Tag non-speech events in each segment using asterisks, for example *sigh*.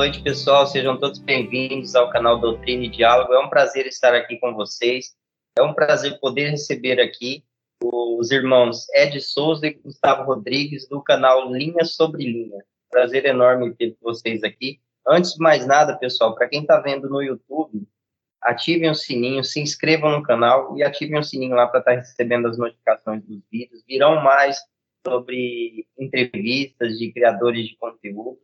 noite, pessoal. Sejam todos bem-vindos ao canal Doutrina e Diálogo. É um prazer estar aqui com vocês. É um prazer poder receber aqui os irmãos Ed Souza e Gustavo Rodrigues do canal Linha sobre Linha. Prazer enorme ter vocês aqui. Antes de mais nada, pessoal, para quem está vendo no YouTube, ativem o sininho, se inscrevam no canal e ativem o sininho lá para estar tá recebendo as notificações dos vídeos. Virão mais sobre entrevistas de criadores de conteúdo.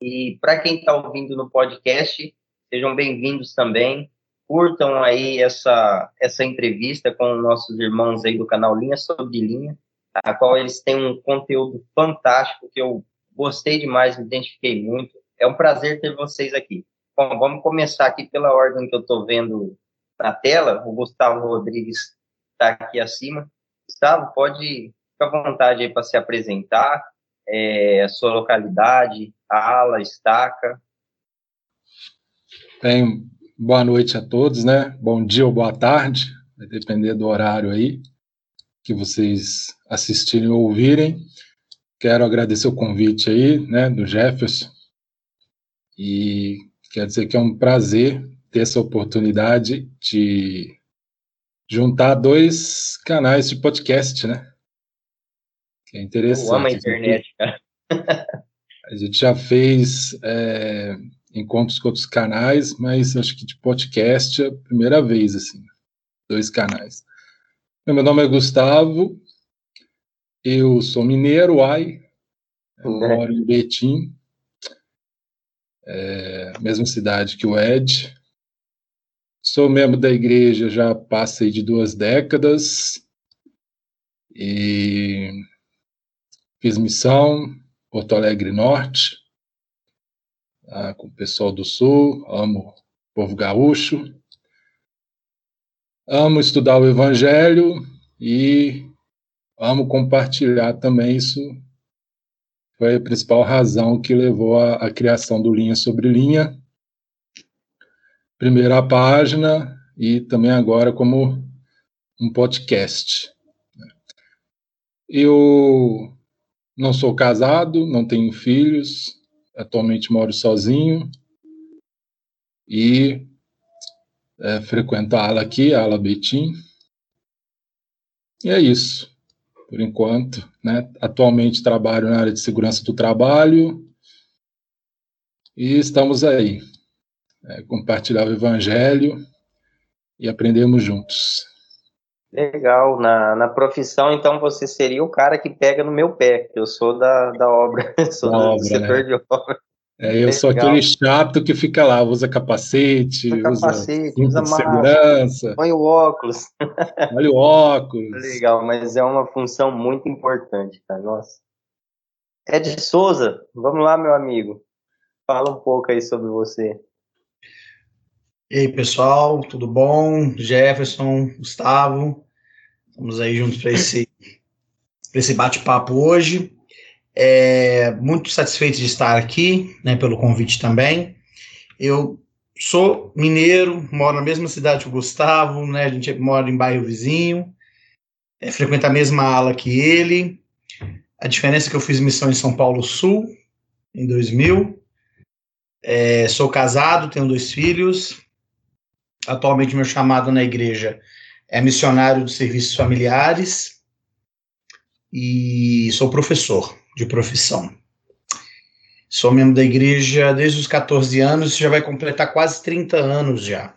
E para quem está ouvindo no podcast, sejam bem-vindos também. Curtam aí essa, essa entrevista com nossos irmãos aí do canal Linha sobre Linha, a qual eles têm um conteúdo fantástico que eu gostei demais, me identifiquei muito. É um prazer ter vocês aqui. Bom, vamos começar aqui pela ordem que eu estou vendo na tela. O Gustavo Rodrigues está aqui acima. Gustavo, pode ficar à vontade aí para se apresentar, é, a sua localidade, ala, estaca. Bem, boa noite a todos, né? Bom dia ou boa tarde, vai depender do horário aí que vocês assistirem ou ouvirem. Quero agradecer o convite aí, né, do Jefferson. E quer dizer que é um prazer ter essa oportunidade de juntar dois canais de podcast, né? Que é interessante. Eu amo a internet, cara. *laughs* A gente já fez é, encontros com outros canais, mas acho que de podcast é a primeira vez, assim, dois canais. Meu nome é Gustavo, eu sou mineiro, ai, *laughs* moro em Betim, é, mesma cidade que o Ed. Sou membro da igreja já passei de duas décadas e fiz missão, Porto Alegre Norte, tá, com o pessoal do Sul, amo o povo gaúcho, amo estudar o Evangelho e amo compartilhar também isso. Foi a principal razão que levou à, criação do Linha sobre Linha. Primeira página e também agora como um podcast. Eu não sou casado, não tenho filhos, atualmente moro sozinho e é, frequento a ala aqui, a ala Betim. E é isso, por enquanto. Né? Atualmente trabalho na área de segurança do trabalho e estamos aí. É, compartilhar o evangelho e aprendemos juntos. Legal. Na, na profissão, então, você seria o cara que pega no meu pé. Eu sou da, da obra, *laughs* sou da do obra, setor né? de obra. É, eu Legal. sou aquele chato que fica lá, usa capacete, usa, capacete, usa, usa segurança. Põe o óculos. *laughs* Olha o óculos. Legal, mas é uma função muito importante, tá? Nossa. Ed Souza, vamos lá, meu amigo. Fala um pouco aí sobre você. E aí, pessoal, tudo bom? Jefferson, Gustavo, estamos aí juntos para esse, esse bate-papo hoje. É, muito satisfeito de estar aqui, né, pelo convite também. Eu sou mineiro, moro na mesma cidade que o Gustavo, né, a gente mora em bairro vizinho, é, frequenta a mesma ala que ele. A diferença é que eu fiz missão em São Paulo Sul, em 2000. É, sou casado, tenho dois filhos, Atualmente, meu chamado na igreja é missionário de serviços familiares e sou professor de profissão. Sou membro da igreja desde os 14 anos, já vai completar quase 30 anos já.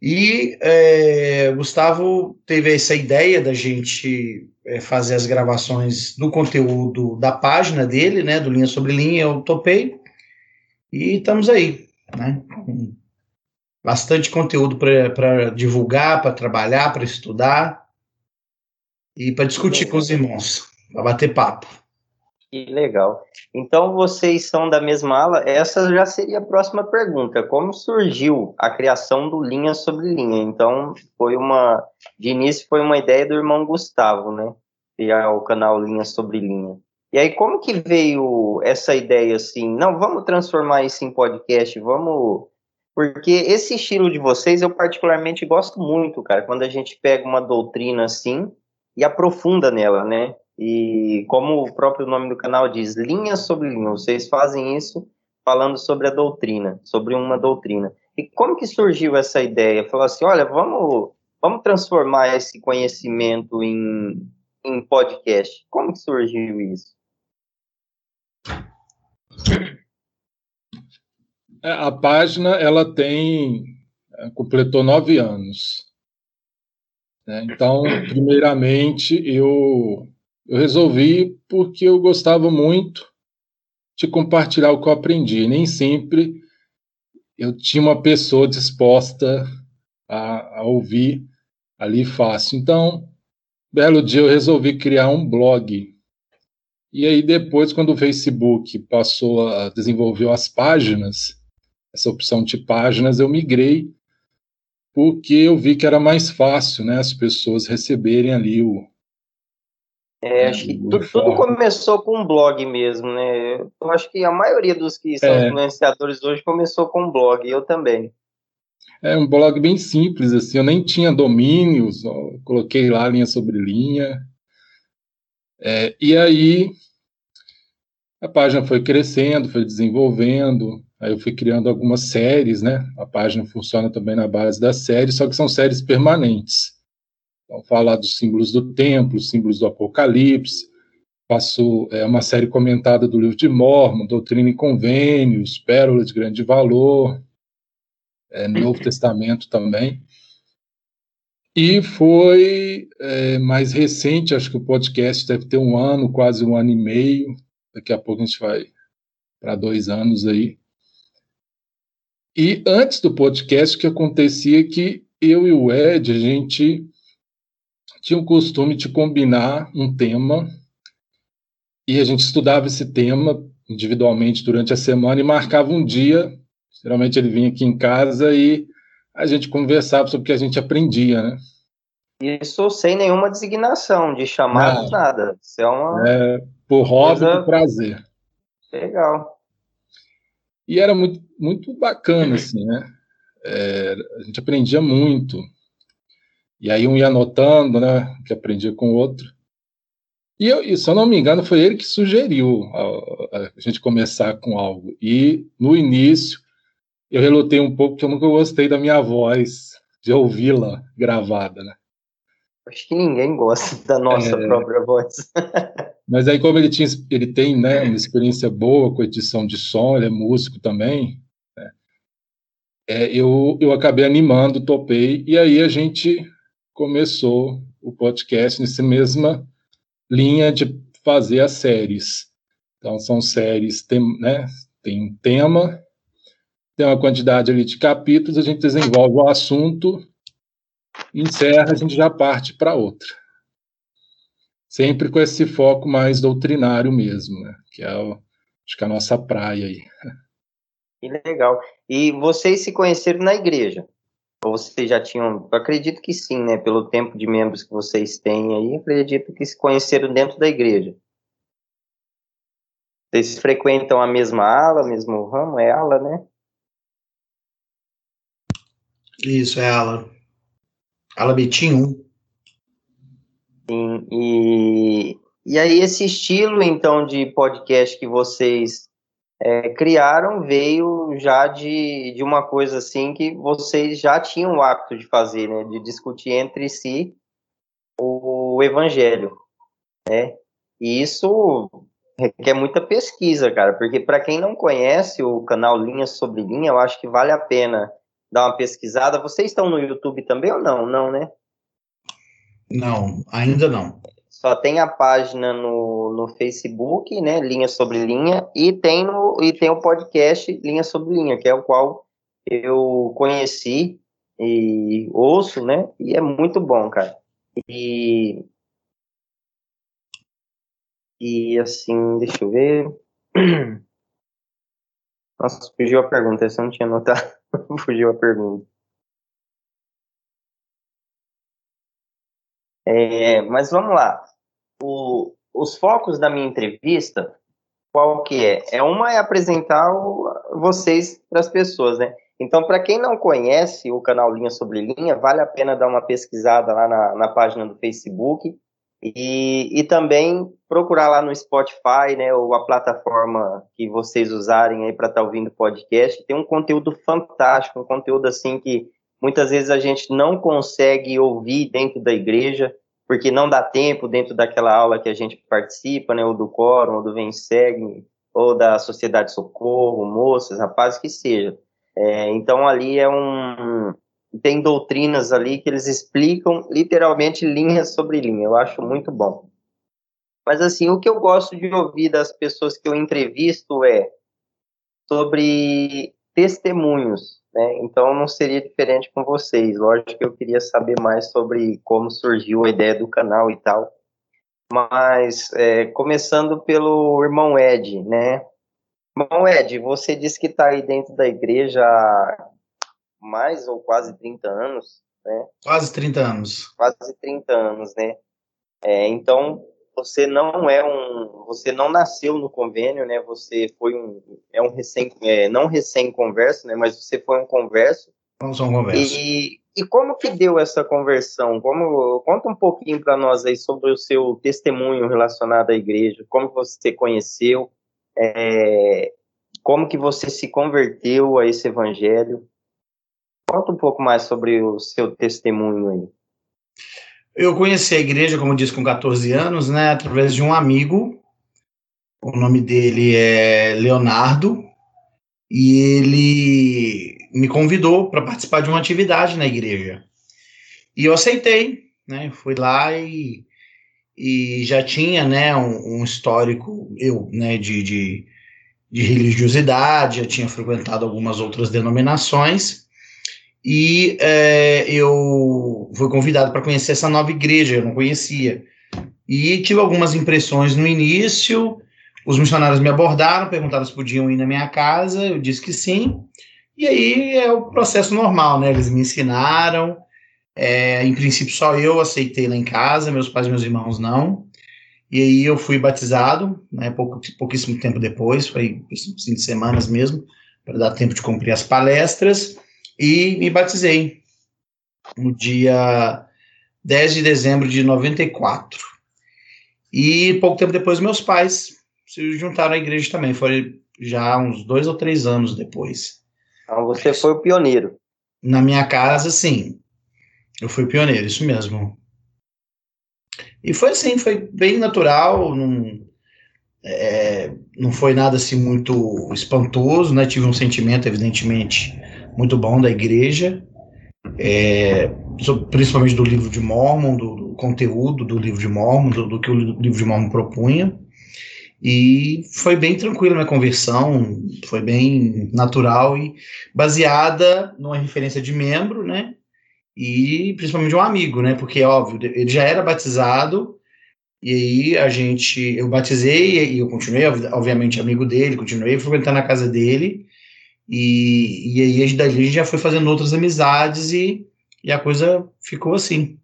E é, Gustavo teve essa ideia da gente é, fazer as gravações do conteúdo da página dele, né, do Linha sobre Linha, eu topei, e estamos aí, né, com bastante conteúdo para divulgar, para trabalhar, para estudar e para discutir com os irmãos, para bater papo. Que legal. Então vocês são da mesma ala? Essa já seria a próxima pergunta. Como surgiu a criação do Linha sobre Linha? Então foi uma, de início foi uma ideia do irmão Gustavo, né? Criar o canal Linha sobre Linha. E aí como que veio essa ideia assim? Não, vamos transformar isso em podcast, vamos porque esse estilo de vocês eu particularmente gosto muito, cara, quando a gente pega uma doutrina assim e aprofunda nela, né? E como o próprio nome do canal diz, linha sobre linha, vocês fazem isso falando sobre a doutrina, sobre uma doutrina. E como que surgiu essa ideia? Falou assim, olha, vamos, vamos transformar esse conhecimento em, em podcast. Como que surgiu isso? É, a página, ela tem, é, completou nove anos. Né? Então, primeiramente, eu, eu resolvi porque eu gostava muito de compartilhar o que eu aprendi. Nem sempre eu tinha uma pessoa disposta a, a ouvir ali fácil. Então, belo dia eu resolvi criar um blog. E aí depois, quando o Facebook passou a desenvolver as páginas, essa opção de páginas, eu migrei porque eu vi que era mais fácil, né, as pessoas receberem ali o. É, acho que tudo, tudo, começou com um blog mesmo, né? Eu acho que a maioria dos que são é. influenciadores hoje começou com um blog, eu também. É um blog bem simples, assim, eu nem tinha domínios, coloquei lá linha sobre linha. É, e aí a página foi crescendo, foi desenvolvendo, Aí eu fui criando algumas séries, né? A página funciona também na base das séries, só que são séries permanentes. Então, falar dos símbolos do templo, símbolos do Apocalipse, faço é, uma série comentada do livro de Mormon, Doutrina e Convênios, Pérola de Grande Valor, é, Novo Testamento também. E foi é, mais recente, acho que o podcast deve ter um ano, quase um ano e meio. Daqui a pouco a gente vai para dois anos aí. E antes do podcast, o que acontecia é que eu e o Ed, a gente tinha o costume de combinar um tema e a gente estudava esse tema individualmente durante a semana e marcava um dia. Geralmente ele vinha aqui em casa e a gente conversava sobre o que a gente aprendia, né? Isso sem nenhuma designação de chamar nada. Isso é uma. É, por hobby, coisa... por prazer. Legal. E era muito, muito bacana, assim, né? É, a gente aprendia muito. E aí um ia anotando, né? Que aprendia com o outro. E, eu, e se eu não me engano, foi ele que sugeriu a, a, gente começar com algo. E no início, eu relutei um pouco, porque eu nunca gostei da minha voz, de ouvi-la gravada, né? Acho que ninguém gosta da nossa é... própria voz. *laughs* Mas aí, como ele, tinha, ele tem né, uma experiência boa com edição de som, ele é músico também, é, eu, eu acabei animando, topei, e aí a gente começou o podcast nessa mesma linha de fazer as séries. Então, são séries, tem, né, tem um tema, tem uma quantidade ali de capítulos, a gente desenvolve o assunto, encerra, a gente já parte para outra sempre com esse foco mais doutrinário mesmo, né? Que é, o, acho que é a nossa praia aí. Que legal. E vocês se conheceram na igreja? Ou vocês já tinham? acredito que sim, né? Pelo tempo de membros que vocês têm aí, acredito que se conheceram dentro da igreja. Vocês frequentam a mesma ala, mesmo ramo? É ala, né? Isso, é ala. Ala Betim 1. Sim, e, e aí esse estilo, então, de podcast que vocês é, criaram veio já de, de uma coisa assim que vocês já tinham o hábito de fazer, né? De discutir entre si o evangelho, né? E isso requer muita pesquisa, cara, porque para quem não conhece o canal Linha sobre Linha, eu acho que vale a pena dar uma pesquisada. Vocês estão no YouTube também ou não? Não, né? Não, ainda não. Só tem a página no, no Facebook, né? Linha sobre linha, e tem, no, e tem o podcast Linha sobre Linha, que é o qual eu conheci e ouço, né? E é muito bom, cara. E. E assim, deixa eu ver. *clears throat* Nossa, fugiu a pergunta, essa eu não tinha notado. *laughs* fugiu a pergunta. É, mas vamos lá. O, os focos da minha entrevista, qual que é? É uma é apresentar o, vocês para as pessoas, né? Então, para quem não conhece o canal Linha sobre Linha, vale a pena dar uma pesquisada lá na, na página do Facebook. E, e também procurar lá no Spotify, né, ou a plataforma que vocês usarem aí para estar tá ouvindo o podcast, tem um conteúdo fantástico, um conteúdo assim que muitas vezes a gente não consegue ouvir dentro da igreja, porque não dá tempo dentro daquela aula que a gente participa, né, ou do quórum, ou do Vem Segue, ou da Sociedade Socorro, moças, rapazes, que seja. É, então ali é um, tem doutrinas ali que eles explicam literalmente linha sobre linha. Eu acho muito bom. Mas assim, o que eu gosto de ouvir das pessoas que eu entrevisto é sobre testemunhos, né? Então não seria diferente com vocês. Lógico que eu queria saber mais sobre como surgiu a ideia do canal e tal. Mas é, começando pelo irmão Ed, né? Irmão Ed, você disse que está aí dentro da igreja mais ou quase 30 anos, né? Quase 30 anos. Quase 30 anos, né? É, então, você não é um, você não nasceu no convênio, né? Você foi um, é um recém, é, não recém converso, né? Mas você foi um converso. Vamos um converso. E, e como que deu essa conversão? Como conta um pouquinho para nós aí sobre o seu testemunho relacionado à igreja, como você conheceu, é, como que você se converteu a esse evangelho? Conta um pouco mais sobre o seu testemunho aí. Eu conheci a igreja, como disse, com 14 anos, né, através de um amigo. O nome dele é Leonardo. E ele me convidou para participar de uma atividade na igreja. E eu aceitei, né? Fui lá e, e já tinha, né, um, um histórico eu, né, de, de, de religiosidade, já tinha frequentado algumas outras denominações e é, eu fui convidado para conhecer essa nova igreja, eu não conhecia. E tive algumas impressões no início. Os missionários me abordaram, perguntaram se podiam ir na minha casa, eu disse que sim. E aí é o processo normal, né? Eles me ensinaram. É, em princípio, só eu aceitei lá em casa, meus pais e meus irmãos não. E aí eu fui batizado, né? Pouco, pouquíssimo tempo depois, foi cinco semanas mesmo, para dar tempo de cumprir as palestras e me batizei no dia 10 de dezembro de 94. E pouco tempo depois, meus pais se juntaram à igreja também. Foi já uns dois ou três anos depois. Então você foi o pioneiro. Na minha casa, sim. Eu fui pioneiro, isso mesmo. E foi assim, foi bem natural, não, é, não foi nada assim muito espantoso, né? Tive um sentimento, evidentemente, muito bom da igreja, é, principalmente do livro de Mormon, do, do conteúdo do livro de Mormon, do, do, que o livro de Mormon propunha. E foi bem tranquila a minha conversão, foi bem natural e baseada numa referência de membro, né? E principalmente de um amigo, né? Porque, óbvio, ele já era batizado, e aí a gente, eu batizei e eu continuei, obviamente, amigo dele, continuei frequentando a casa dele, e, e aí a gente já foi fazendo outras amizades e, e a coisa ficou assim.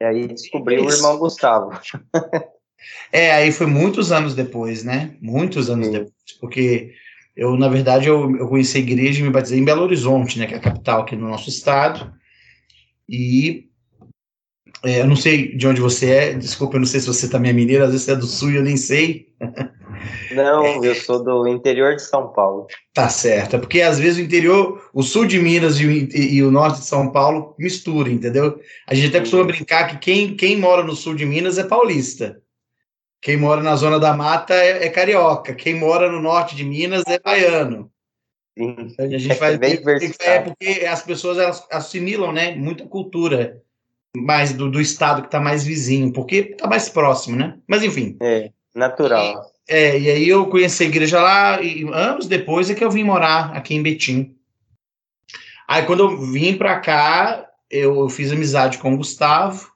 E aí descobriu o irmão Gustavo. *laughs* é, aí foi muitos anos depois, né? Muitos anos Sim. depois, porque eu, na verdade, eu, eu conheci a igreja e me batizei em Belo Horizonte, né? Que é a capital aqui no nosso estado. E é, eu não sei de onde você é, desculpa, eu não sei se você também é mineiro, às vezes você é do sul e eu nem sei. *laughs* Não, eu sou do interior de São Paulo. Tá certo, é porque às vezes o interior, o sul de Minas e o, e, o norte de São Paulo mistura, entendeu? A gente até costuma brincar que quem, quem mora no sul de Minas é paulista. Quem mora na zona da mata é, é carioca. Quem mora no norte de Minas é baiano. Sim. A gente vai é, bem é porque as pessoas elas assimilam, né, muita cultura mais do, do estado que está mais vizinho, porque está mais próximo, né? Mas enfim. É, natural. É, e aí eu conheci a igreja lá, e anos depois é que eu vim morar aqui em Betim. Aí quando eu vim para cá, eu, eu, fiz amizade com o Gustavo,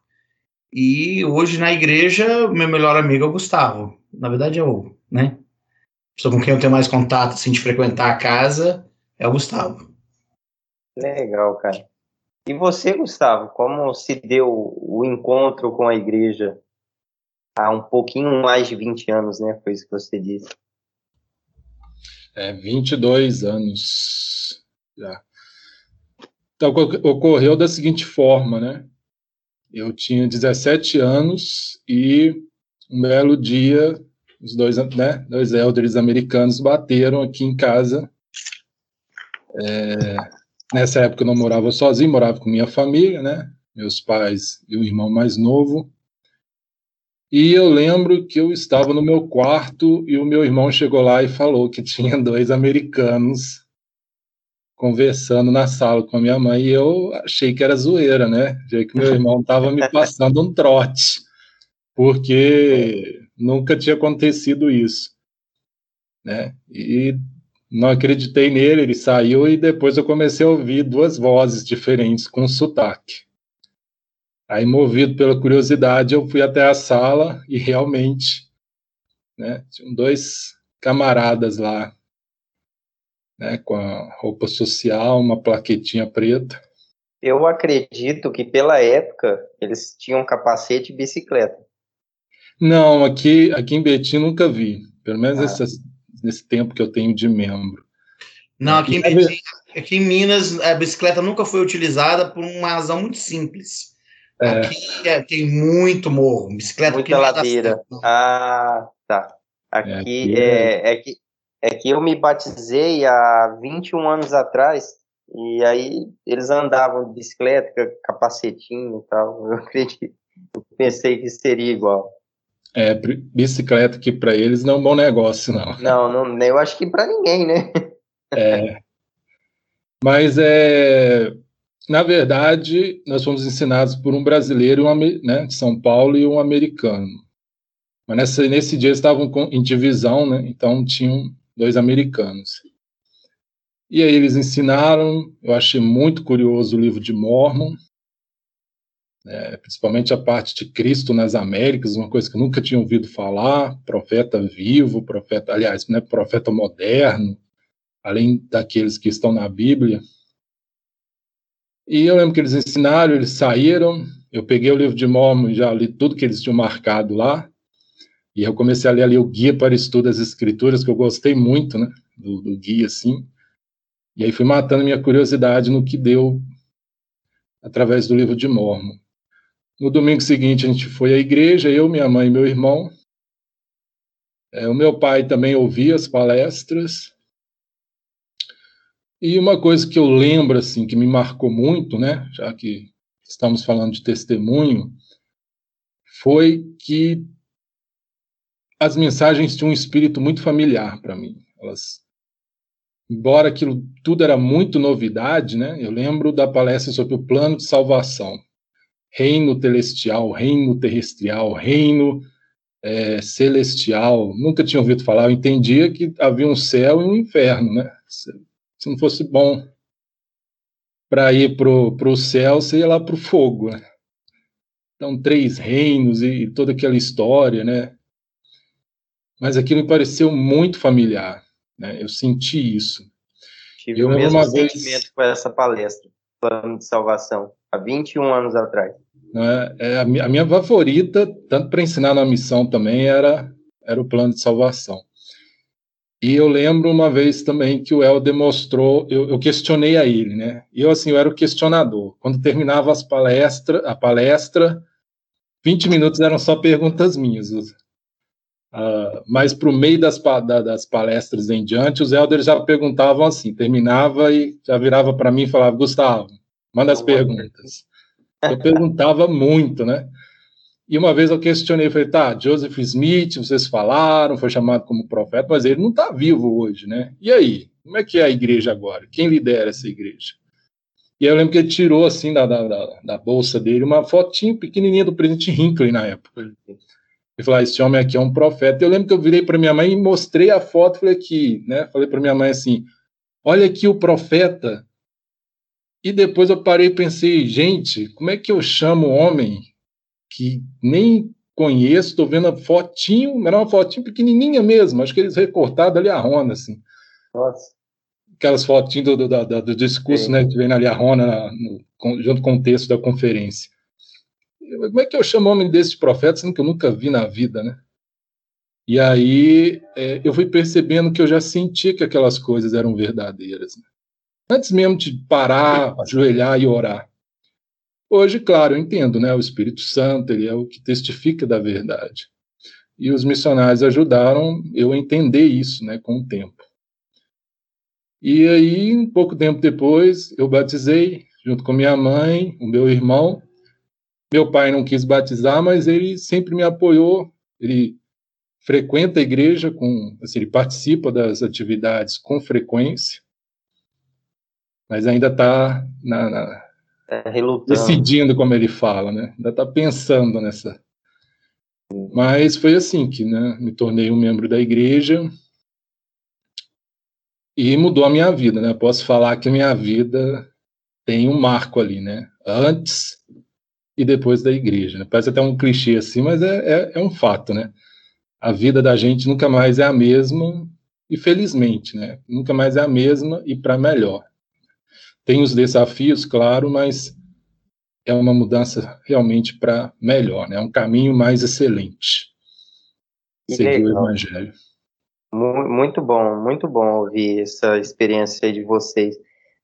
e hoje na igreja, meu melhor amigo é o Gustavo. Na verdade é o, né? Pessoa com quem eu tenho mais contato, assim, de frequentar a casa, é o Gustavo. Legal, cara. E você, Gustavo, como se deu o encontro com a igreja há um pouquinho mais de 20 anos, né? Foi isso que você disse. É, 22 anos já. Então, ocorreu da seguinte forma, né? eu tinha 17 anos e um belo dia os dois, né, dois elders americanos bateram aqui em casa. É, nessa época eu não morava sozinho, morava com minha família, né, meus pais e o irmão mais novo. E eu lembro que eu estava no meu quarto e o meu irmão chegou lá e falou que tinha *laughs* dois americanos conversando na sala com a minha mãe e eu achei que era zoeira, né? Já que meu irmão estava me passando um trote, porque nunca tinha acontecido isso, né? E não acreditei nele, ele saiu e depois eu comecei a ouvir duas vozes diferentes com sotaque. Aí, movido pela curiosidade, eu fui até a sala e realmente, né, tinham dois camaradas lá, né, com a roupa social, uma plaquetinha preta. Eu acredito que pela época eles tinham capacete e bicicleta. Não, aqui, aqui em Betim nunca vi, pelo menos ah. esse, nesse tempo que eu tenho de membro. Não, aqui em Betim, aqui em Minas, a bicicleta nunca foi utilizada por uma razão muito simples é. Aqui é, tem muito morro, bicicleta. Muita ladeira. Ah, tá. Aqui é, é, é, que, é que eu me batizei há 21 anos atrás, e aí eles andavam de bicicleta, capacetinho e tal. *laughs* Eu acredito. Eu pensei que seria igual. É, bicicleta que para eles não é um bom negócio, não. *laughs* Não, não eu acho que para ninguém, né? É. Mas é, na verdade, nós fomos ensinados por um brasileiro um, né, de São Paulo e um americano. Mas nessa, nesse dia estavam em divisão, né, então tinham dois americanos. E aí eles ensinaram, eu achei muito curioso o livro de Mormon, né, principalmente a parte de Cristo nas Américas, uma coisa que eu nunca tinha ouvido falar, profeta vivo, profeta, aliás, né, profeta moderno, além daqueles que estão na Bíblia. E eu lembro que eles ensinaram, eles saíram, eu peguei o livro de Mormon, já li tudo que eles tinham marcado lá, e eu comecei a ler ali o Guia para Estudo das Escrituras, que eu gostei muito, né, do, do guia, assim, e aí fui matando minha curiosidade no que deu através do livro de Mormon. No domingo seguinte, a gente foi à igreja, eu, minha mãe e meu irmão. É, o meu pai também ouvia as palestras, e uma coisa que eu lembro, assim, que me marcou muito, né, já que estamos falando de testemunho, foi que as mensagens tinham um espírito muito familiar para mim. Elas, embora aquilo tudo era muito novidade, né, eu lembro da palestra sobre o plano de salvação, reino celestial, reino terrestrial, reino é, celestial. Nunca tinha ouvido falar. Eu entendia que havia um céu e um inferno, né? Se não fosse bom para ir para o céu, você ia lá para o fogo. Né? Então, três reinos e toda aquela história, né? Mas aquilo me pareceu muito familiar, né? Eu senti isso. Tive eu o mesmo sentimento vez... com essa palestra, Plano de Salvação, há 21 anos atrás. É, é a, minha, a minha favorita, tanto para ensinar na missão também, era, era o Plano de Salvação. E eu lembro uma vez também que o El demonstrou, eu, eu, questionei a ele, né? Eu, assim, eu era o questionador. Quando terminava as palestra, a palestra, 20 minutos eram só perguntas minhas. Uh, mas para o meio das, da, das palestras em diante, os elders já perguntavam assim, terminava e já virava para mim e falava, Gustavo, manda as perguntas. Eu perguntava muito, né? E uma vez eu questionei, falei, tá, Joseph Smith, vocês falaram, foi chamado como profeta, mas ele não está vivo hoje, né? E aí, como é que é a igreja agora? Quem lidera essa igreja? E aí eu lembro que ele tirou, assim, da, da, da bolsa dele, uma fotinho pequenininha do presidente Hinckley na época. Ele falou, ah, esse homem aqui é um profeta. Eu lembro que eu virei para minha mãe e mostrei a foto, falei aqui, né? Falei para minha mãe assim, olha aqui o profeta. E depois eu parei e pensei, gente, como é que eu chamo homem que nem conheço, estou vendo a fotinho, era uma fotinho pequenininha mesmo, acho que eles recortaram ali a Rona, assim. Nossa. Aquelas fotinhas do, do, do, do discurso, Sim. né, que vem ali a Rona, junto com o texto da conferência. Como é que eu chamo homem desse profeta, sendo que eu nunca vi na vida, né? E aí é, eu fui percebendo que eu já sentia que aquelas coisas eram verdadeiras. Né? Antes mesmo de parar, ajoelhar e orar. Hoje, claro, eu entendo, né? O Espírito Santo, ele é o que testifica da verdade. E os missionários ajudaram eu a entender isso, né, com o tempo. E aí, um pouco tempo depois, eu batizei junto com minha mãe, o meu irmão. Meu pai não quis batizar, mas ele sempre me apoiou. Ele frequenta a igreja com, assim, ele participa das atividades com frequência, mas ainda está na, na É, decidindo como ele fala, né? Ainda está pensando nessa. Mas foi assim que, né? Me tornei um membro da igreja e mudou a minha vida, né? Posso falar que minha vida tem um marco ali, né? Antes e depois da igreja. Né? Parece até um clichê assim, mas é, é, é um fato, né? A vida da gente nunca mais é a mesma e felizmente, né? Nunca mais é a mesma e para melhor. Tem os desafios, claro, mas é uma mudança realmente para melhor, né? É um caminho mais excelente. Que Seguir o evangelho. Mu- Muito bom, muito bom ouvir essa experiência aí de vocês.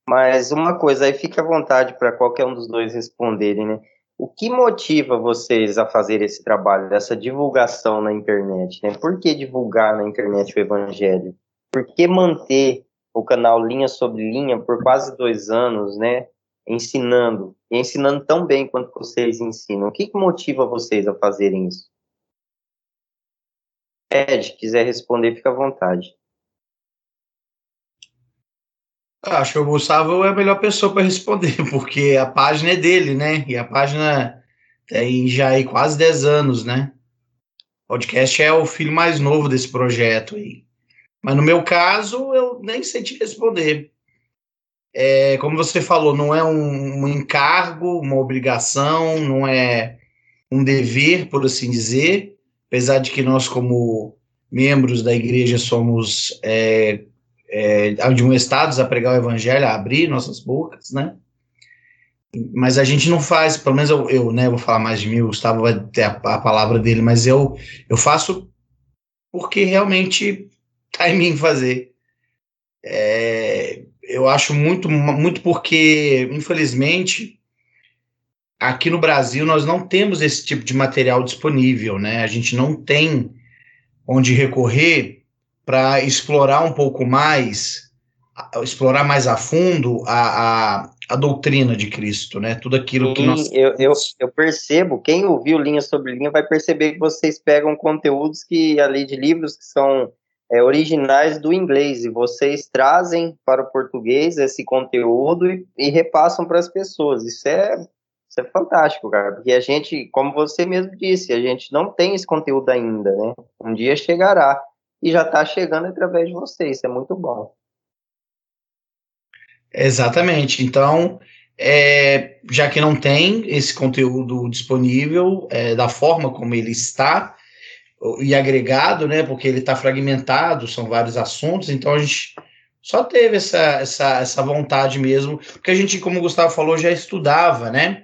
Mas uma coisa, aí fique à vontade para qualquer um dos dois responderem, né? O que motiva vocês a fazer esse trabalho, essa divulgação na internet, né? Por que divulgar na internet o evangelho? Por que manter o canal Linha sobre Linha por quase dois anos, né? Ensinando, e ensinando tão bem quanto vocês ensinam. O que, que motiva vocês a fazerem isso? Ed, quiser responder, fica à vontade. Acho que o Gustavo é a melhor pessoa para responder, *laughs* porque a página é dele, né? E a página tem já aí quase 10 anos, né? O podcast é o filho mais novo desse projeto aí. Mas no meu caso, eu nem sei te responder. É, como você falou, não é um, um encargo, uma obrigação, não é um dever, por assim dizer, apesar de que nós, como membros da igreja, somos é, é, admoestados a pregar o evangelho, a abrir nossas bocas, né? Mas a gente não faz, pelo menos eu, eu né, vou falar mais de mim, o Gustavo vai ter a, a palavra dele, mas eu, eu faço porque realmente em mim fazer. É, eu acho muito, muito porque, infelizmente, aqui no Brasil nós não temos esse tipo de material disponível, né? A gente não tem onde recorrer para explorar um pouco mais, explorar mais a fundo a, a, a doutrina de Cristo, né? Tudo aquilo que Sim, nós. eu, eu, eu percebo, quem ouviu Linha sobre Linha vai perceber que vocês pegam conteúdos que ali de livros que são é, originais do inglês e vocês trazem para o português esse conteúdo e, e repassam para as pessoas. Isso é, isso é fantástico, cara, porque a gente, como você mesmo disse, a gente não tem esse conteúdo ainda, né? Um dia chegará e já está chegando através de vocês, isso é muito bom. Exatamente. Então, é, já que não tem esse conteúdo disponível é, da forma como ele está e agregado, né? Porque ele está fragmentado, são vários assuntos. Então a gente só teve essa, essa, essa vontade mesmo, porque a gente, como o Gustavo falou, já estudava, né?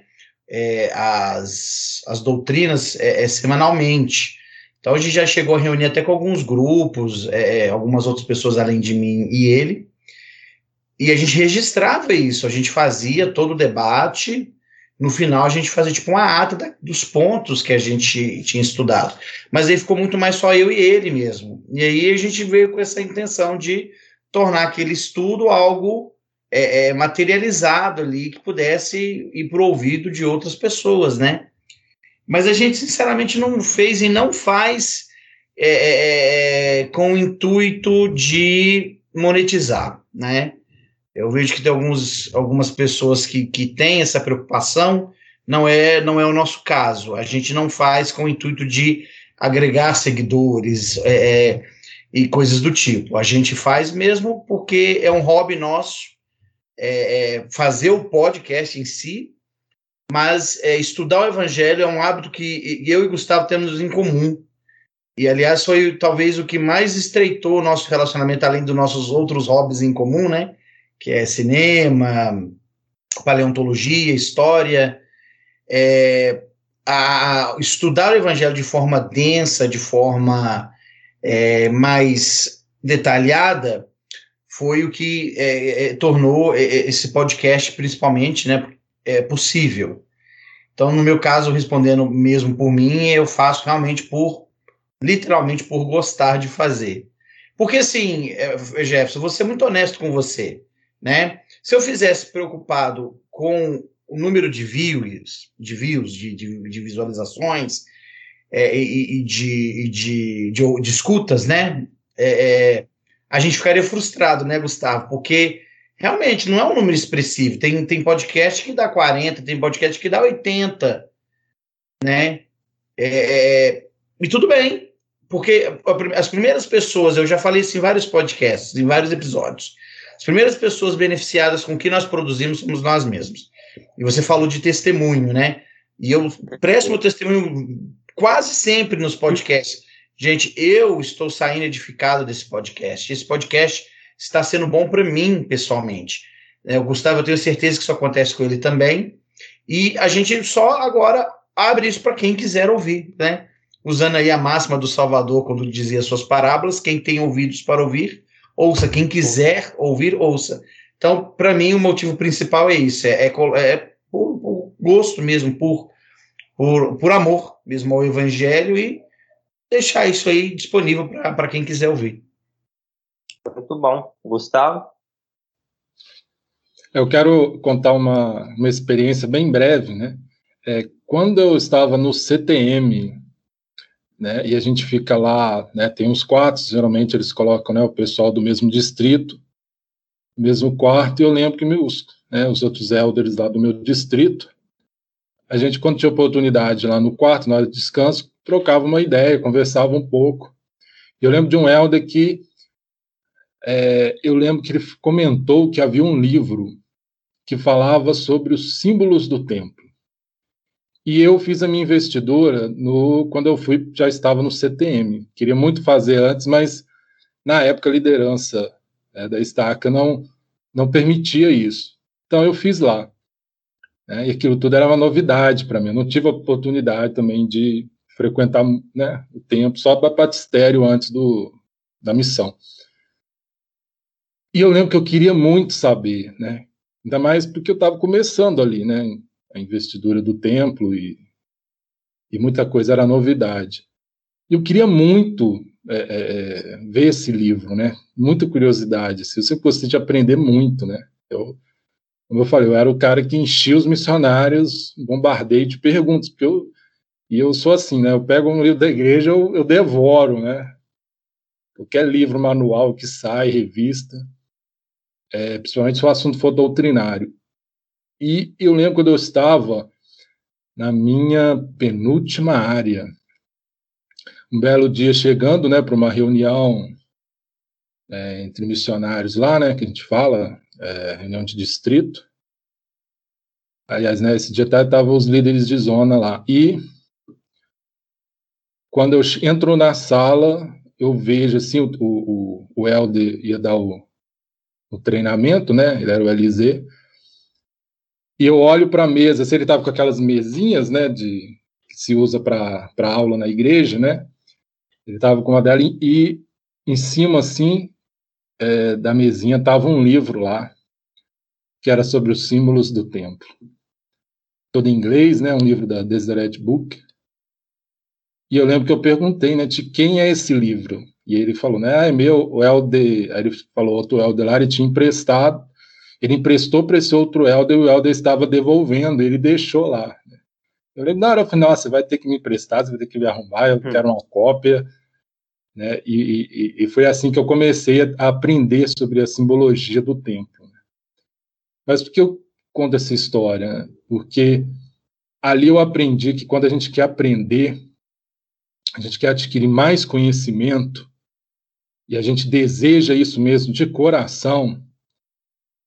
é, as, as doutrinas é, é, semanalmente. Então a gente já chegou a reunir até com alguns grupos, é, é, algumas outras pessoas além de mim e ele, e a gente registrava isso, a gente fazia todo o debate, no final a gente fazia tipo uma ata da, dos pontos que a gente tinha estudado. Mas aí ficou muito mais só eu e ele mesmo. E aí a gente veio com essa intenção de tornar aquele estudo algo é, é, materializado ali que pudesse ir para o ouvido de outras pessoas, né? Mas a gente, sinceramente, não fez e não faz é, é, com o intuito de monetizar, né? Eu vejo que tem alguns, algumas pessoas que, que têm essa preocupação, não é, não é o nosso caso. A gente não faz com o intuito de agregar seguidores é, e coisas do tipo. A gente faz mesmo porque é um hobby nosso, é, fazer o podcast em si, mas é, estudar o evangelho é um hábito que eu e Gustavo temos em comum. E, aliás, foi talvez o que mais estreitou o nosso relacionamento, além dos nossos outros hobbies em comum, né? Que é cinema, paleontologia, história. É, a, estudar o evangelho de forma densa, de forma é, mais detalhada, foi o que é, é, tornou esse podcast, principalmente, né, é, possível. Então, no meu caso, respondendo mesmo por mim, eu faço realmente por, literalmente por gostar de fazer. Porque assim, é, Jefferson, vou ser muito honesto com você, né? Se eu fizesse preocupado com o número de views, de views, de, de, de visualizações é, e, e, de, e de, de, de, escutas, né? É, é, a gente ficaria frustrado, né, Gustavo? Porque realmente não é um número expressivo. Tem, tem podcast que dá 40, tem podcast que dá 80, né? É, é, e tudo bem, porque as primeiras pessoas, eu já falei isso em vários podcasts, em vários episódios, as primeiras pessoas beneficiadas com o que nós produzimos somos nós mesmos. E você falou de testemunho, né? E eu presto meu testemunho quase sempre nos podcasts. Gente, eu estou saindo edificado desse podcast. Esse podcast está sendo bom para mim, pessoalmente. É, o Gustavo, eu tenho certeza que isso acontece com ele também. E a gente só agora abre isso para quem quiser ouvir, né? usando aí a máxima do Salvador quando dizia suas parábolas, quem tem ouvidos para ouvir, ouça, quem quiser ouvir, ouça. Então, para mim, o motivo principal é isso, é, é, é por, por, gosto mesmo, por, por, por amor mesmo ao evangelho e deixar isso aí disponível para quem quiser ouvir. Muito bom. Gustavo? Eu quero contar uma, uma experiência bem breve, né? É, quando eu estava no CTM, né? E a gente fica lá, né? Tem uns quartos, geralmente eles colocam, né? O pessoal do mesmo distrito, mesmo quarto. E eu lembro que meus, né? Os outros elders lá do meu distrito, a gente quando tinha oportunidade lá no quarto, na hora de descanso, trocava uma ideia, conversava um pouco. Eu lembro de um elder que é, eu lembro que ele comentou que havia um livro que falava sobre os símbolos do templo. E eu fiz a minha investidura no, quando eu fui, já estava no CTM. Queria muito fazer antes, mas na época a liderança né, da estaca não, não permitia isso. Então eu fiz lá. Né, e aquilo tudo era uma novidade para mim. Eu não tive a oportunidade também de frequentar né, o tempo só para batistério antes do, da missão. E eu lembro que eu queria muito saber, né? Ainda mais porque eu estava começando ali, né? A investidura do templo e, e muita coisa era novidade. Eu queria muito é, é, é, ver esse livro, né? Muita curiosidade. Assim, eu sempre gostei de aprender muito, né? Eu, como eu falei, eu era o cara que enchia os missionários, bombardeio de perguntas, porque eu e eu sou assim, né? Eu pego um livro da igreja, eu, eu devoro, né? Qualquer livro, manual que sai, revista, é, principalmente se o assunto for doutrinário. E eu lembro quando eu estava na minha penúltima área, um belo dia chegando, né, para uma reunião é, entre missionários lá, né, que a gente fala, é, reunião de distrito. Aliás, né, esse dia estavam os líderes de zona lá. E quando eu entro na sala, eu vejo assim, o, o, o Helder ia dar o, o treinamento, né, ele era o Eliseu, e eu olho para a mesa, se ele estava com aquelas mesinhas, né, de que se usa para aula na igreja, né? Ele estava com uma dela e em cima assim é, da mesinha estava um livro lá que era sobre os símbolos do templo. Todo em inglês, né? Um livro da Deseret Book. E eu lembro que eu perguntei, né, de quem é esse livro? E ele falou, né, ah, é meu, o Helder, aí ele falou, outro Helder lá, ele tinha emprestado ele emprestou para esse outro Helder e o Helder estava devolvendo, ele deixou lá. Eu lembro, na hora eu falei, nossa, você vai ter que me emprestar, você vai ter que me arrumar, eu hum. quero uma cópia. Né? E, e, e, foi assim que eu comecei a aprender sobre a simbologia do templo. Né? Mas por que eu conto essa história? Porque ali eu aprendi que quando a gente quer aprender, a gente quer adquirir mais conhecimento, e a gente deseja isso mesmo de coração,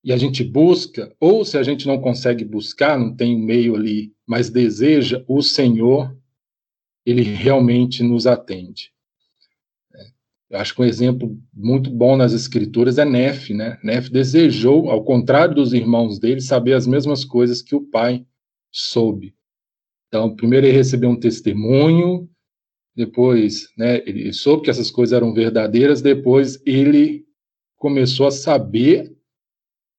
e a gente busca, ou se a gente não consegue buscar, não tem um meio ali, mas deseja, o Senhor, ele realmente nos atende. É, eu acho que um exemplo muito bom nas escrituras é Nef, né? Nef desejou, ao contrário dos irmãos dele, saber as mesmas coisas que o pai soube. Então, primeiro ele recebeu um testemunho, depois, né, ele soube que essas coisas eram verdadeiras, depois ele começou a saber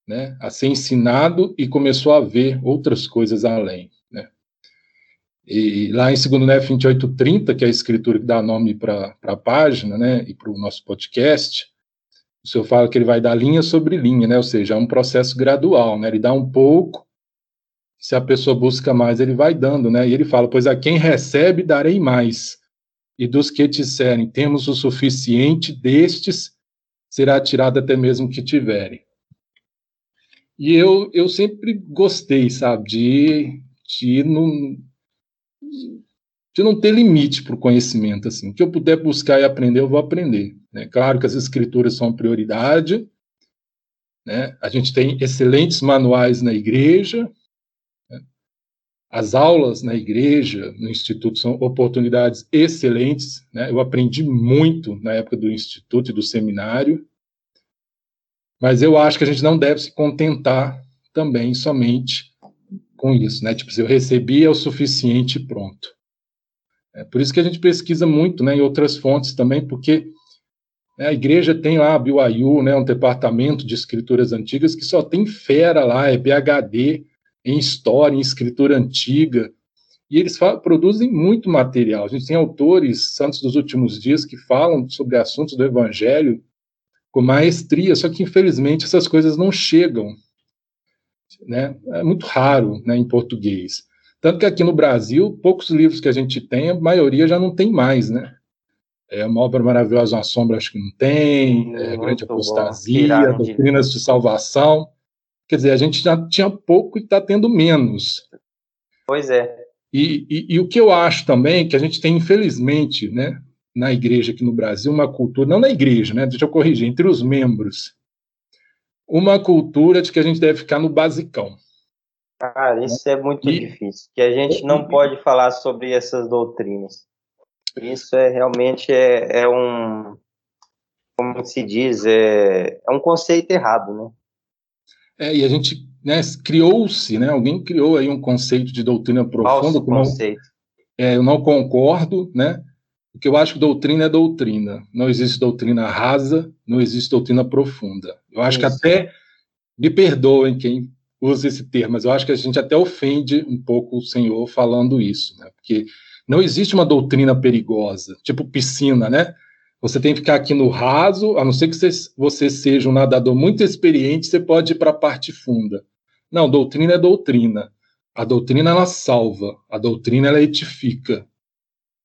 né, a ser ensinado e começou a ver outras coisas além. Né? E lá em 2 Nef 2830, que é a escritura que dá nome para a página, né, e para o nosso podcast, o senhor fala que ele vai dar linha sobre linha, né, ou seja, é um processo gradual, né, ele dá um pouco, se a pessoa busca mais, ele vai dando, né, e ele fala, pois a quem recebe, darei mais, e dos que disserem, temos o suficiente, destes será tirado até mesmo que tiverem. E eu, eu sempre gostei, sabe, de, de não de não ter limite para o conhecimento. Assim. O que eu puder buscar e aprender, eu vou aprender. Né? Claro que as escrituras são prioridade. Né? A gente tem excelentes manuais na igreja. Né? As aulas na igreja, no instituto, são oportunidades excelentes. Né? Eu aprendi muito na época do instituto e do seminário. Mas eu acho que a gente não deve se contentar também somente com isso, né? Tipo, se eu recebi é o suficiente pronto. É por isso que a gente pesquisa muito, né, em outras fontes também, porque né, a igreja tem lá a BYU, né, um departamento de escrituras antigas que só tem fera lá, é PhD em história, em escritura antiga, e eles produzem muito material. A gente tem autores, santos dos últimos dias, que falam sobre assuntos do evangelho com maestria, só que infelizmente essas coisas não chegam né? É muito raro, né, em português. Tanto que aqui no Brasil, poucos livros que a gente tem, a maioria já não tem mais, né? É uma obra maravilhosa, uma sombra acho que não tem, é, grande apostasia, doutrinas de salvação. Quer dizer, a gente já tinha pouco e está tendo menos. Pois é. E, e, e, o que eu acho também que a gente tem, infelizmente, né, na igreja aqui no Brasil, uma cultura, não na igreja, né, deixa eu corrigir, entre os membros, uma cultura de que a gente deve ficar no basicão. Cara, isso é muito e... difícil, que a gente não pode falar sobre essas doutrinas. Isso é realmente é, é um, como se diz, é, é um conceito errado, né? É, e a gente né, criou-se, né, alguém criou aí um conceito de doutrina profunda. Falso conceito. Não, é, eu não concordo, né? Porque eu acho que doutrina é doutrina. Não existe doutrina rasa, não existe doutrina profunda. Eu acho Isso. que até, me perdoem quem usa esse termo, mas eu acho que a gente até ofende um pouco o Senhor falando isso, né? Porque não existe uma doutrina perigosa, tipo piscina, né? Você tem que ficar aqui no raso, a não ser que você, você seja um nadador muito experiente, você pode ir para a parte funda. Não, doutrina é doutrina. A doutrina ela salva, a doutrina ela edifica,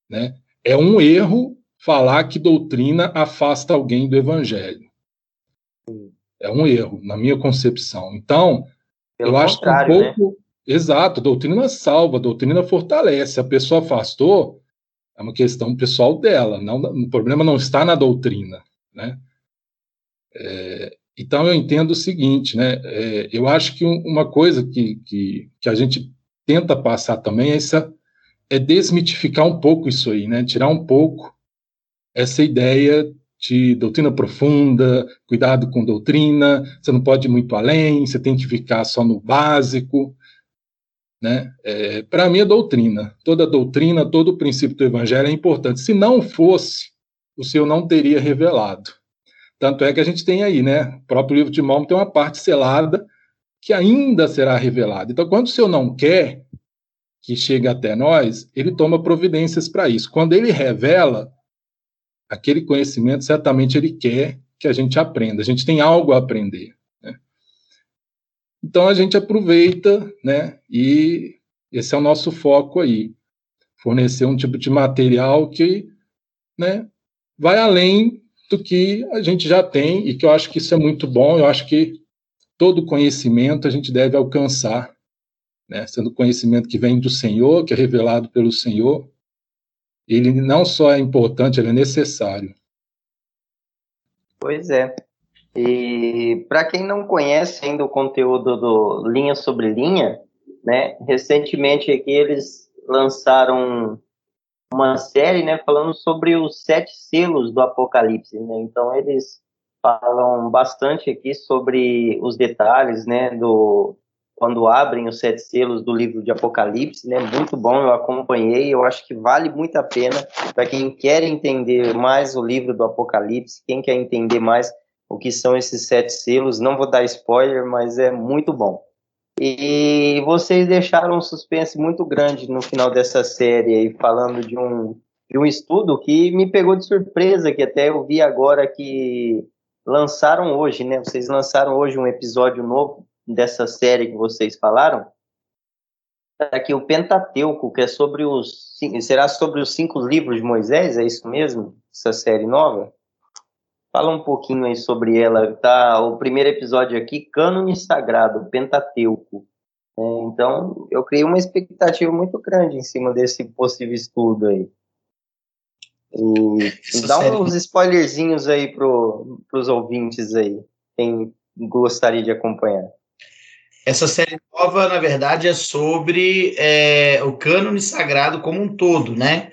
né? É um erro falar que doutrina afasta alguém do evangelho. É um erro, na minha concepção. Então, Pelo eu acho que um né? pouco. Né? Exato, doutrina salva, doutrina fortalece. A pessoa afastou, é uma questão pessoal dela. Não, o problema não está na doutrina. Né? É, então, eu entendo o seguinte: né? É, eu acho que uma coisa que, que, que a gente tenta passar também é essa é desmitificar um pouco isso aí, né? Tirar um pouco essa ideia de doutrina profunda, cuidado com doutrina, você não pode ir muito além, você tem que ficar só no básico, né? É, Para mim, a doutrina, toda doutrina, todo o princípio do evangelho é importante. Se não fosse, o Senhor não teria revelado. Tanto é que a gente tem aí, né? O próprio livro de Mormon tem uma parte selada que ainda será revelada. Então, quando o Senhor não quer, que chega até nós, ele toma providências para isso. Quando ele revela aquele conhecimento, certamente ele quer que a gente aprenda. A gente tem algo a aprender. Né? Então a gente aproveita, né? E esse é o nosso foco aí, fornecer um tipo de material que, né? Vai além do que a gente já tem e que eu acho que isso é muito bom. Eu acho que todo conhecimento a gente deve alcançar né, sendo conhecimento que vem do Senhor, que é revelado pelo Senhor, ele não só é importante, ele é necessário. Pois é. E para quem não conhece ainda o conteúdo do Linha sobre Linha, né, recentemente aqui eles lançaram uma série, né, falando sobre os sete selos do Apocalipse, né? Então eles falam bastante aqui sobre os detalhes, né, do quando abrem os sete selos do livro de Apocalipse, né? Muito bom, eu acompanhei, eu acho que vale muito a pena para quem quer entender mais o livro do Apocalipse, quem quer entender mais o que são esses sete selos. Não vou dar spoiler, mas é muito bom. E vocês deixaram um suspense muito grande no final dessa série aí, falando de um, de um estudo que me pegou de surpresa, que até eu vi agora que lançaram hoje, né? Vocês lançaram hoje um episódio novo dessa série que vocês falaram. Aqui o Pentateuco, que é sobre os será sobre os cinco livros de Moisés, é isso mesmo? Essa série nova? Fala um pouquinho aí sobre ela. Tá o primeiro episódio aqui, Cânone Sagrado, Pentateuco. É, então, eu criei uma expectativa muito grande em cima desse possível estudo aí. E dá série... uns spoilerzinhos aí para os ouvintes aí, quem gostaria de acompanhar. Essa série nova, na verdade, é sobre é, o cânone sagrado como um todo, né?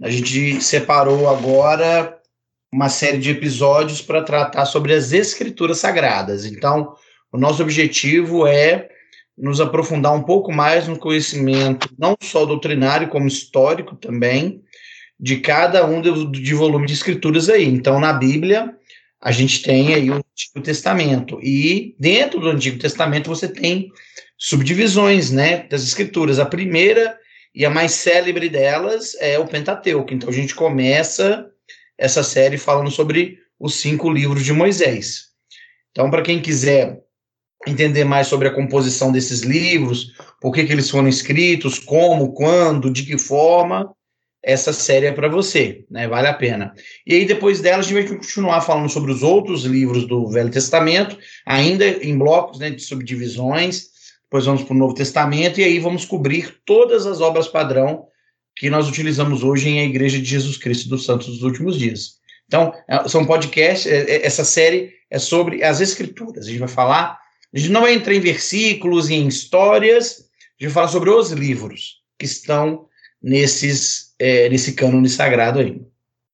A gente separou agora uma série de episódios para tratar sobre as escrituras sagradas. Então, o nosso objetivo é nos aprofundar um pouco mais no conhecimento, não só doutrinário, como histórico também, de cada um de, de volume de escrituras aí. Então, na Bíblia, a gente tem aí o Antigo Testamento. E dentro do Antigo Testamento você tem subdivisões, né, das escrituras. A primeira e a mais célebre delas é o Pentateuco. Então a gente começa essa série falando sobre os cinco livros de Moisés. Então, para quem quiser entender mais sobre a composição desses livros, por que, que eles foram escritos, como, quando, de que forma, essa série é para você, né? Vale a pena. E aí, depois dela, a gente vai continuar falando sobre os outros livros do Velho Testamento, ainda em blocos né, de subdivisões. Depois vamos para o Novo Testamento, e aí vamos cobrir todas as obras padrão que nós utilizamos hoje em A Igreja de Jesus Cristo dos Santos dos Últimos Dias. Então, é, são podcasts, é, é, essa série é sobre as Escrituras. A gente vai falar, a gente não vai entrar em versículos e em histórias, a gente vai falar sobre os livros que estão nesses, é, nesse cânone sagrado aí.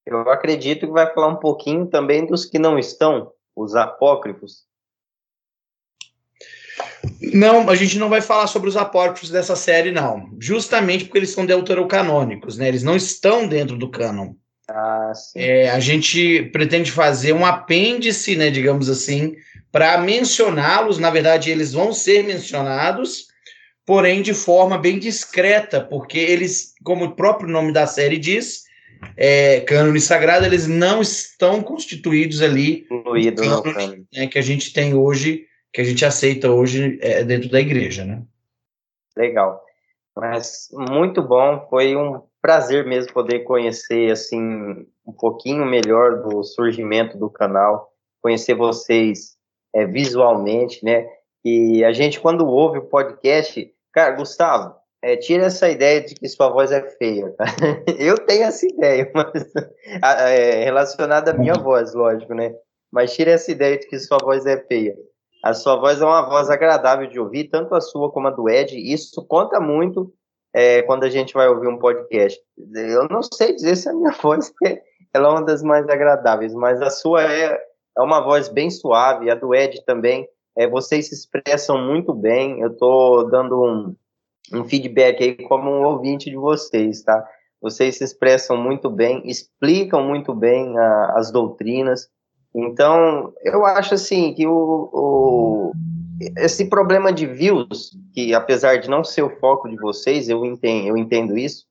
Eu acredito que vai falar um pouquinho também dos que não estão, os apócrifos. Não, a gente não vai falar sobre os apócrifos dessa série, não. Justamente porque eles são deuterocanônicos, né? Eles não estão dentro do cânon. Ah. É, a gente pretende fazer um apêndice, né, digamos assim, para mencioná-los. Na verdade, eles vão ser mencionados, porém de forma bem discreta, porque eles, como o próprio nome da série diz, é, cânone sagrado, eles não estão constituídos ali Incluído no cânone, né, que a gente tem hoje, que a gente aceita hoje é, dentro da igreja, né? Legal. Mas muito bom, foi um prazer mesmo poder conhecer assim um pouquinho melhor do surgimento do canal, conhecer vocês é, visualmente, né? E a gente, quando ouve o podcast, cara, Gustavo, é, tira essa ideia de que sua voz é feia. Tá? *laughs* Eu tenho essa ideia, *laughs* mas é, relacionada à minha voz, lógico, né? Mas tira essa ideia de que sua voz é feia. A sua voz é uma voz agradável de ouvir, tanto a sua como a do Ed. Isso conta muito é, quando a gente vai ouvir um podcast. Eu não sei dizer se a minha *laughs* voz é, ela é uma das mais agradáveis, mas a sua é, é uma voz bem suave, a do Ed também. É, vocês se expressam muito bem. Eu estou dando um, um feedback aí como um ouvinte de vocês, tá? Vocês se expressam muito bem, explicam muito bem a, as doutrinas. Então, eu acho assim que o, o, esse problema de views, que apesar de não ser o foco de vocês, eu entendo, eu entendo isso,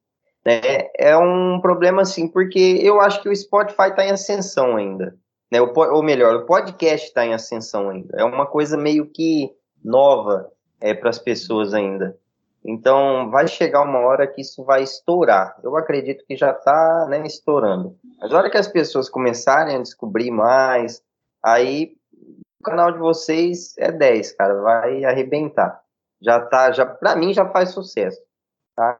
né, é um problema assim, porque eu acho que o Spotify está em ascensão ainda né? O, ou melhor, o podcast está em ascensão ainda. É uma coisa meio que nova é, para as pessoas ainda. Então, vai chegar uma hora que isso vai estourar. Eu acredito que já está né, estourando. Mas a hora que as pessoas começarem a descobrir mais, aí o canal de vocês é 10, cara, vai arrebentar. Já tá, já para mim já faz sucesso, tá?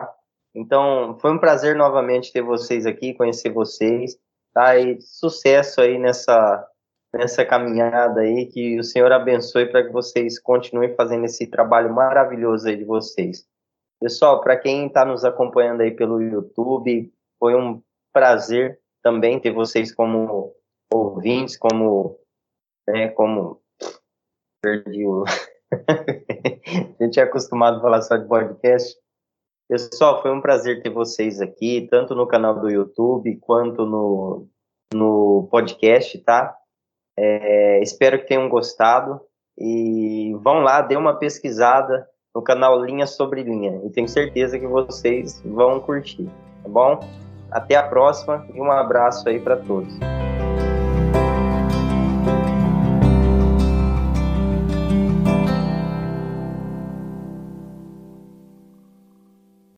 Então, foi um prazer novamente ter vocês aqui, conhecer vocês. Tá? E sucesso aí nessa, nessa caminhada aí, que o Senhor abençoe para que vocês continuem fazendo esse trabalho maravilhoso aí de vocês. Pessoal, para quem está nos acompanhando aí pelo YouTube, foi um prazer também ter vocês como ouvintes, como, né, como, perdi o... *laughs* a gente é acostumado a falar só de podcast, Pessoal, foi um prazer ter vocês aqui, tanto no canal do YouTube quanto no, no podcast, tá? É, espero que tenham gostado. E vão lá, dê uma pesquisada no canal Linha Sobre Linha. E tenho certeza que vocês vão curtir, tá bom? Até a próxima e um abraço aí para todos.